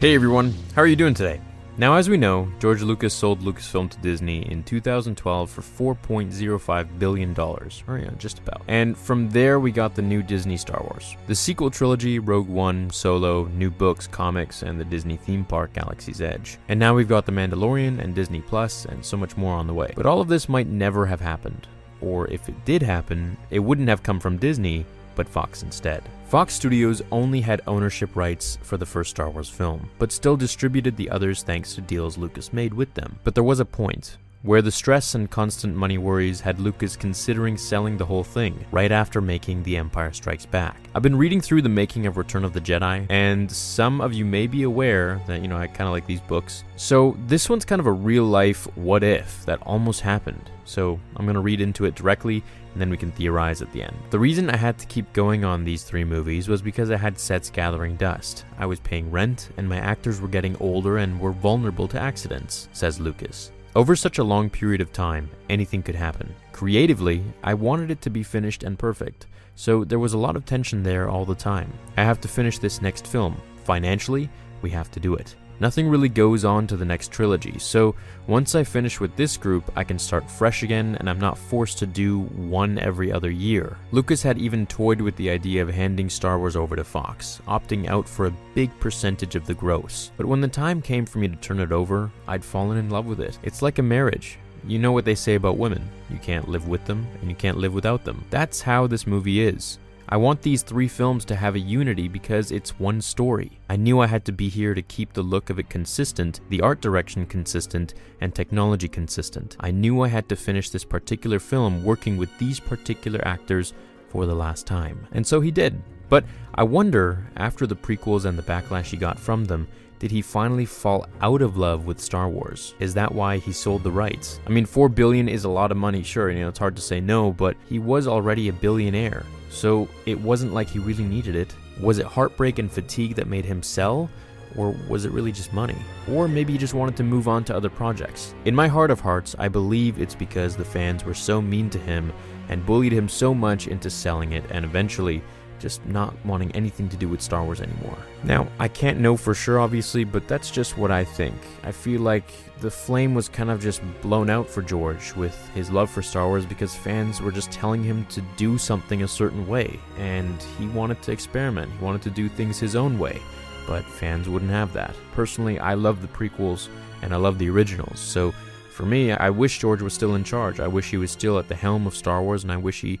Hey everyone, how are you doing today? Now, as we know, George Lucas sold Lucasfilm to Disney in 2012 for $4.05 billion, or yeah, just about. And from there, we got the new Disney Star Wars. The sequel trilogy, Rogue One, Solo, new books, comics, and the Disney theme park, Galaxy's Edge. And now we've got The Mandalorian and Disney Plus, and so much more on the way. But all of this might never have happened. Or if it did happen, it wouldn't have come from Disney, but Fox instead. Fox Studios only had ownership rights for the first Star Wars film, but still distributed the others thanks to deals Lucas made with them. But there was a point where the stress and constant money worries had Lucas considering selling the whole thing right after making The Empire Strikes Back. I've been reading through the making of Return of the Jedi, and some of you may be aware that, you know, I kind of like these books. So this one's kind of a real life what if that almost happened. So I'm going to read into it directly and then we can theorize at the end. The reason I had to keep going on these three movies was because I had sets gathering dust. I was paying rent, and my actors were getting older and were vulnerable to accidents, says Lucas. Over such a long period of time, anything could happen. Creatively, I wanted it to be finished and perfect, so there was a lot of tension there all the time. I have to finish this next film. Financially, we have to do it. Nothing really goes on to the next trilogy, so once I finish with this group, I can start fresh again and I'm not forced to do one every other year. Lucas had even toyed with the idea of handing Star Wars over to Fox, opting out for a big percentage of the gross. But when the time came for me to turn it over, I'd fallen in love with it. It's like a marriage. You know what they say about women you can't live with them, and you can't live without them. That's how this movie is. I want these three films to have a unity because it's one story. I knew I had to be here to keep the look of it consistent, the art direction consistent, and technology consistent. I knew I had to finish this particular film working with these particular actors for the last time. And so he did. But I wonder, after the prequels and the backlash he got from them, did he finally fall out of love with Star Wars? Is that why he sold the rights? I mean, 4 billion is a lot of money, sure, you know, it's hard to say no, but he was already a billionaire. So it wasn't like he really needed it. Was it heartbreak and fatigue that made him sell? Or was it really just money? Or maybe he just wanted to move on to other projects. In my heart of hearts, I believe it's because the fans were so mean to him and bullied him so much into selling it and eventually just not wanting anything to do with Star Wars anymore. Now, I can't know for sure, obviously, but that's just what I think. I feel like the flame was kind of just blown out for George with his love for Star Wars because fans were just telling him to do something a certain way, and he wanted to experiment. He wanted to do things his own way, but fans wouldn't have that. Personally, I love the prequels and I love the originals, so for me, I wish George was still in charge. I wish he was still at the helm of Star Wars, and I wish he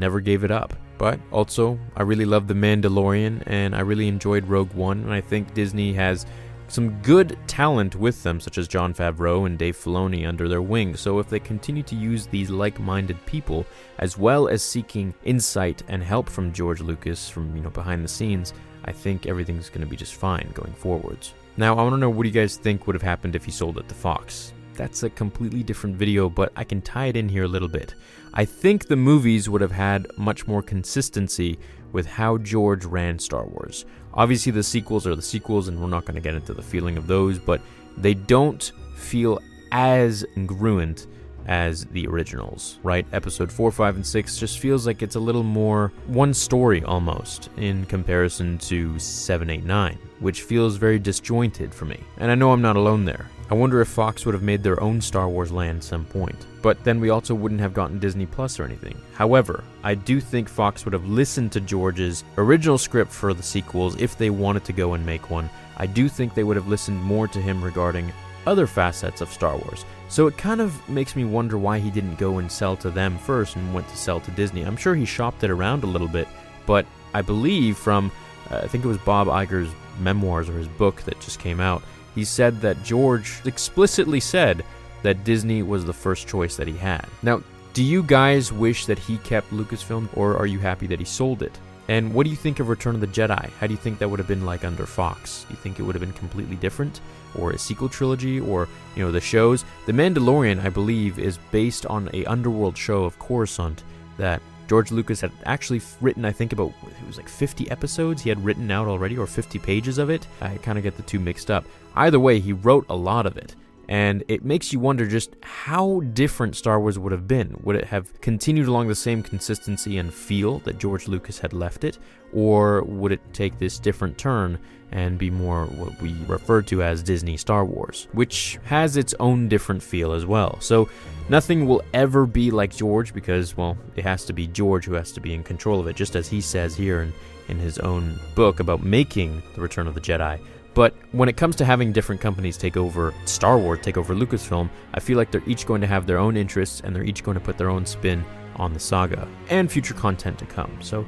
Never gave it up. But also, I really love The Mandalorian and I really enjoyed Rogue One, and I think Disney has some good talent with them, such as Jon Favreau and Dave Filoni under their wing. So if they continue to use these like-minded people, as well as seeking insight and help from George Lucas from you know behind the scenes, I think everything's going to be just fine going forwards. Now, I want to know what do you guys think would have happened if he sold it to Fox? That's a completely different video, but I can tie it in here a little bit. I think the movies would have had much more consistency with how George ran Star Wars. Obviously, the sequels are the sequels, and we're not going to get into the feeling of those, but they don't feel as congruent as the originals, right? Episode 4, 5, and 6 just feels like it's a little more one story almost in comparison to 7, 8, 9, which feels very disjointed for me. And I know I'm not alone there. I wonder if Fox would have made their own Star Wars land at some point. But then we also wouldn't have gotten Disney Plus or anything. However, I do think Fox would have listened to George's original script for the sequels if they wanted to go and make one. I do think they would have listened more to him regarding other facets of Star Wars. So it kind of makes me wonder why he didn't go and sell to them first and went to sell to Disney. I'm sure he shopped it around a little bit, but I believe from, uh, I think it was Bob Iger's memoirs or his book that just came out, he said that George explicitly said that Disney was the first choice that he had. Now, do you guys wish that he kept Lucasfilm, or are you happy that he sold it? And what do you think of Return of the Jedi? How do you think that would have been like under Fox? Do you think it would have been completely different? Or a sequel trilogy? Or, you know, the shows? The Mandalorian, I believe, is based on a underworld show of Coruscant that George Lucas had actually written, I think, about it was like 50 episodes he had written out already, or 50 pages of it. I kind of get the two mixed up. Either way, he wrote a lot of it. And it makes you wonder just how different Star Wars would have been. Would it have continued along the same consistency and feel that George Lucas had left it? Or would it take this different turn and be more what we refer to as Disney Star Wars, which has its own different feel as well. So nothing will ever be like George because, well, it has to be George who has to be in control of it, just as he says here in, in his own book about making The Return of the Jedi. But when it comes to having different companies take over Star Wars, take over Lucasfilm, I feel like they're each going to have their own interests and they're each going to put their own spin on the saga and future content to come. So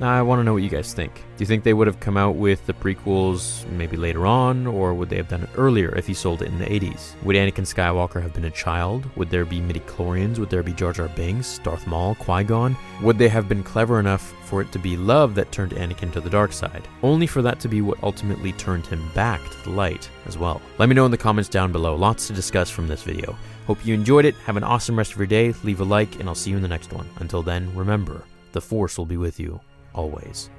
I want to know what you guys think. Do you think they would have come out with the prequels maybe later on, or would they have done it earlier if he sold it in the 80s? Would Anakin Skywalker have been a child? Would there be midi-chlorians? Would there be Jar Jar Binks, Darth Maul, Qui-Gon? Would they have been clever enough for it to be love that turned Anakin to the dark side? Only for that to be what ultimately turned him back to the light as well. Let me know in the comments down below. Lots to discuss from this video. Hope you enjoyed it. Have an awesome rest of your day. Leave a like, and I'll see you in the next one. Until then, remember, the Force will be with you always.